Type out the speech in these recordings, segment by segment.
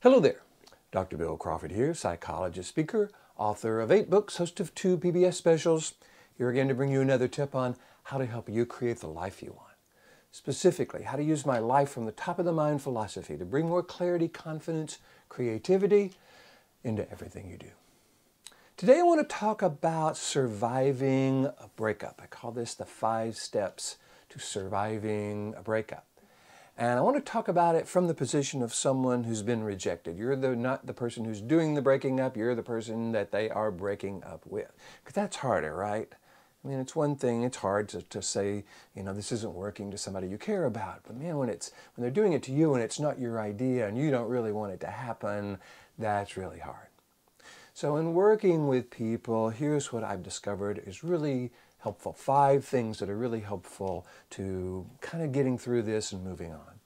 Hello there. Dr. Bill Crawford here, psychologist, speaker, author of eight books, host of two PBS specials. Here again to bring you another tip on how to help you create the life you want. Specifically, how to use my life from the top of the mind philosophy to bring more clarity, confidence, creativity into everything you do. Today I want to talk about surviving a breakup. I call this the five steps to surviving a breakup. And I want to talk about it from the position of someone who's been rejected. You're the, not the person who's doing the breaking up, you're the person that they are breaking up with. Because that's harder, right? I mean, it's one thing, it's hard to, to say, you know, this isn't working to somebody you care about. But man, when, it's, when they're doing it to you and it's not your idea and you don't really want it to happen, that's really hard. So in working with people, here's what I've discovered is really helpful. Five things that are really helpful to kind of getting through this and moving on.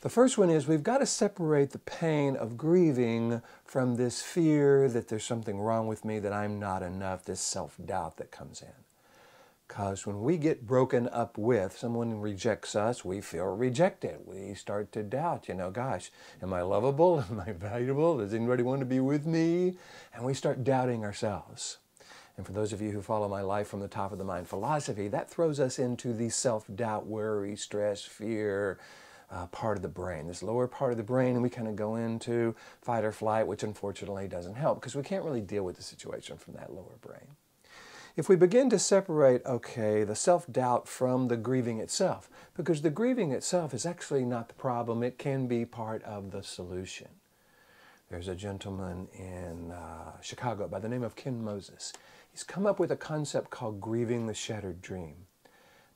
The first one is we've got to separate the pain of grieving from this fear that there's something wrong with me, that I'm not enough, this self-doubt that comes in. Because when we get broken up with, someone rejects us, we feel rejected. We start to doubt, you know, gosh, am I lovable? Am I valuable? Does anybody want to be with me? And we start doubting ourselves. And for those of you who follow my life from the top of the mind philosophy, that throws us into the self-doubt, worry, stress, fear uh, part of the brain, this lower part of the brain, and we kind of go into fight or flight, which unfortunately doesn't help because we can't really deal with the situation from that lower brain. If we begin to separate, okay, the self-doubt from the grieving itself, because the grieving itself is actually not the problem, it can be part of the solution. There's a gentleman in uh, Chicago by the name of Ken Moses. He's come up with a concept called grieving the shattered dream.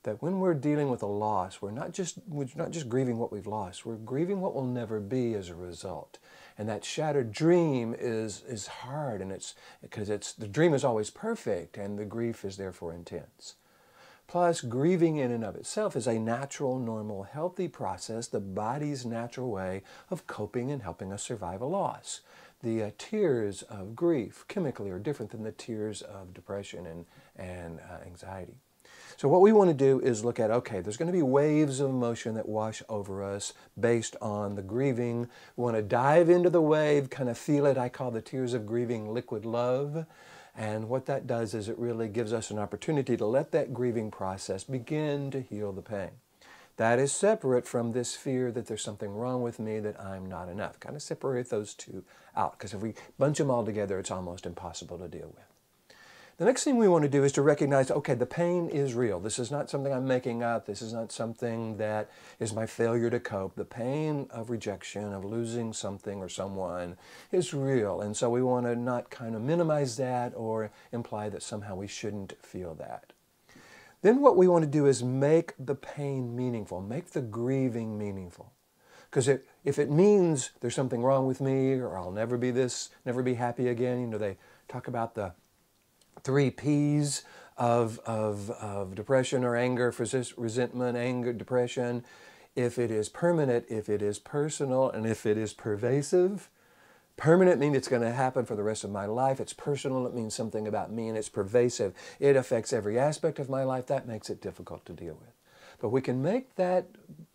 That when we're dealing with a loss, we're not just we're not just grieving what we've lost, we're grieving what will never be as a result. And that shattered dream is is hard and it's because it's the dream is always perfect and the grief is therefore intense. Plus, grieving in and of itself is a natural, normal, healthy process, the body's natural way of coping and helping us survive a loss the uh, tears of grief chemically are different than the tears of depression and, and uh, anxiety. So what we want to do is look at, okay, there's going to be waves of emotion that wash over us based on the grieving. We want to dive into the wave, kind of feel it. I call the tears of grieving liquid love. And what that does is it really gives us an opportunity to let that grieving process begin to heal the pain. That is separate from this fear that there's something wrong with me, that I'm not enough. Kind of separate those two out, because if we bunch them all together, it's almost impossible to deal with. The next thing we want to do is to recognize, okay, the pain is real. This is not something I'm making up. This is not something that is my failure to cope. The pain of rejection, of losing something or someone is real. And so we want to not kind of minimize that or imply that somehow we shouldn't feel that. Then what we want to do is make the pain meaningful, make the grieving meaningful. Because if it means there's something wrong with me or I'll never be this, never be happy again, you know, they talk about the three P's of, of, of depression or anger, resentment, anger, depression. If it is permanent, if it is personal, and if it is pervasive, Permanent means it's going to happen for the rest of my life. It's personal. It means something about me and it's pervasive. It affects every aspect of my life. That makes it difficult to deal with. But we can make that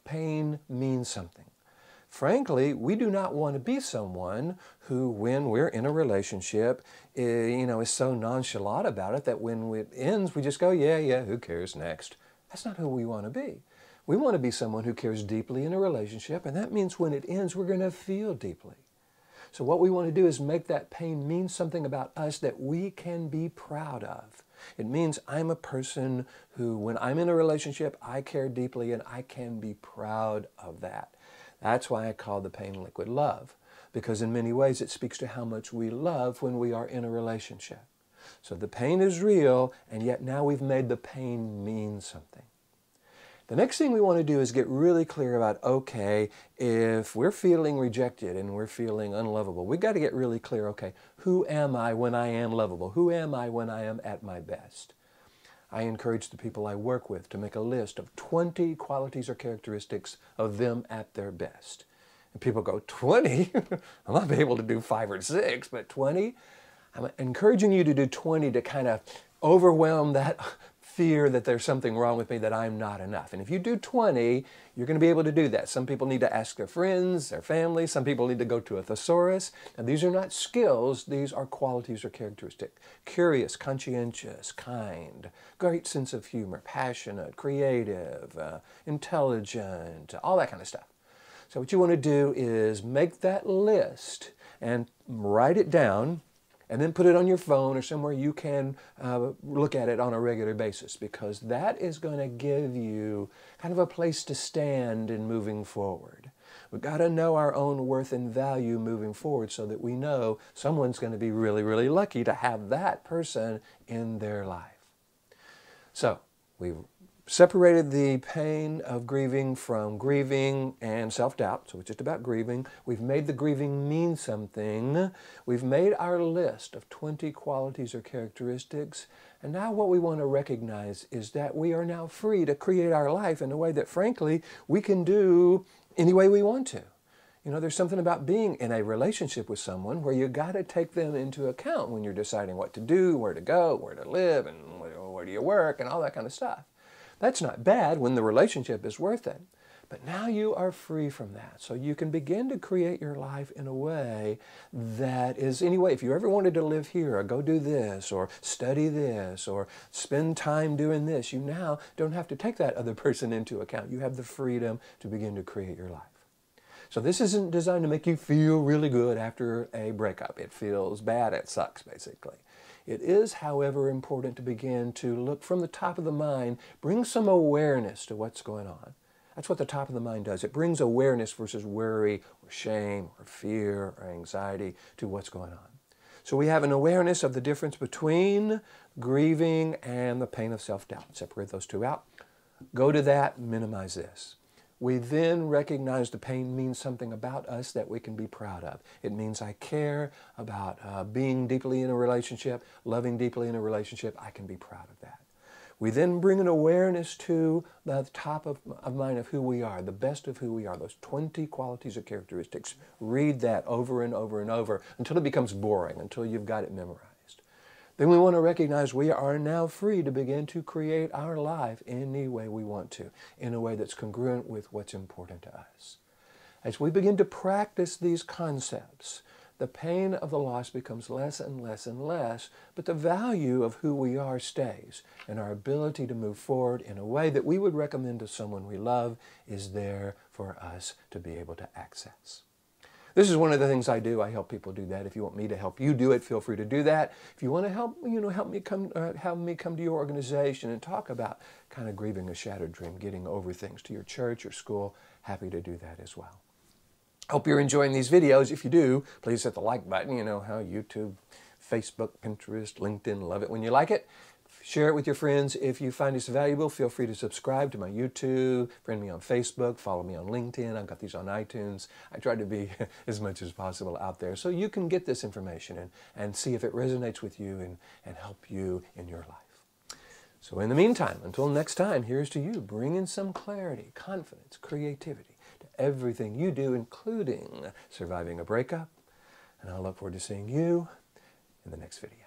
pain mean something. Frankly, we do not want to be someone who, when we're in a relationship, eh, you know, is so nonchalant about it that when it ends, we just go, yeah, yeah, who cares next? That's not who we want to be. We want to be someone who cares deeply in a relationship, and that means when it ends, we're going to feel deeply. So what we want to do is make that pain mean something about us that we can be proud of. It means I'm a person who, when I'm in a relationship, I care deeply and I can be proud of that. That's why I call the pain liquid love, because in many ways it speaks to how much we love when we are in a relationship. So the pain is real, and yet now we've made the pain mean something. The next thing we want to do is get really clear about, okay, if we're feeling rejected and we're feeling unlovable, we've got to get really clear, okay, who am I when I am lovable? Who am I when I am at my best? I encourage the people I work with to make a list of 20 qualities or characteristics of them at their best. And people go, 20? I'll not be able to do five or six, but 20? I'm encouraging you to do 20 to kind of overwhelm that fear that there's something wrong with me, that I'm not enough. And if you do 20, you're going to be able to do that. Some people need to ask their friends, their family. Some people need to go to a thesaurus. Now, these are not skills. These are qualities or characteristics. Curious, conscientious, kind, great sense of humor, passionate, creative, uh, intelligent, all that kind of stuff. So what you want to do is make that list and write it down and then put it on your phone or somewhere you can uh, look at it on a regular basis because that is going to give you kind of a place to stand in moving forward. We've got to know our own worth and value moving forward so that we know someone's going to be really, really lucky to have that person in their life. So, we've separated the pain of grieving from grieving and self-doubt. So it's just about grieving. We've made the grieving mean something. We've made our list of 20 qualities or characteristics. And now what we want to recognize is that we are now free to create our life in a way that frankly we can do any way we want to. You know, there's something about being in a relationship with someone where you got to take them into account when you're deciding what to do, where to go, where to live, and where do you work, and all that kind of stuff. That's not bad when the relationship is worth it. But now you are free from that. So you can begin to create your life in a way that is, anyway, if you ever wanted to live here or go do this or study this or spend time doing this, you now don't have to take that other person into account. You have the freedom to begin to create your life. So this isn't designed to make you feel really good after a breakup. It feels bad, it sucks, basically. It is, however, important to begin to look from the top of the mind, bring some awareness to what's going on. That's what the top of the mind does. It brings awareness versus worry or shame or fear or anxiety to what's going on. So we have an awareness of the difference between grieving and the pain of self-doubt. Separate those two out. Go to that, minimize this. We then recognize the pain means something about us that we can be proud of. It means I care about uh, being deeply in a relationship, loving deeply in a relationship. I can be proud of that. We then bring an awareness to the top of, of mind of who we are, the best of who we are, those 20 qualities or characteristics. Read that over and over and over until it becomes boring, until you've got it memorized then we want to recognize we are now free to begin to create our life any way we want to, in a way that's congruent with what's important to us. As we begin to practice these concepts, the pain of the loss becomes less and less and less, but the value of who we are stays, and our ability to move forward in a way that we would recommend to someone we love is there for us to be able to access. This is one of the things I do. I help people do that. If you want me to help you do it, feel free to do that. If you want to help, you know, help me come, uh, help me come to your organization and talk about kind of grieving a shattered dream, getting over things to your church or school, happy to do that as well. Hope you're enjoying these videos. If you do, please hit the like button. You know how YouTube, Facebook, Pinterest, LinkedIn love it when you like it. Share it with your friends. If you find this valuable, feel free to subscribe to my YouTube, friend me on Facebook, follow me on LinkedIn. I've got these on iTunes. I try to be as much as possible out there so you can get this information and, and see if it resonates with you and, and help you in your life. So in the meantime, until next time, here's to you bringing some clarity, confidence, creativity to everything you do, including surviving a breakup. And I look forward to seeing you in the next video.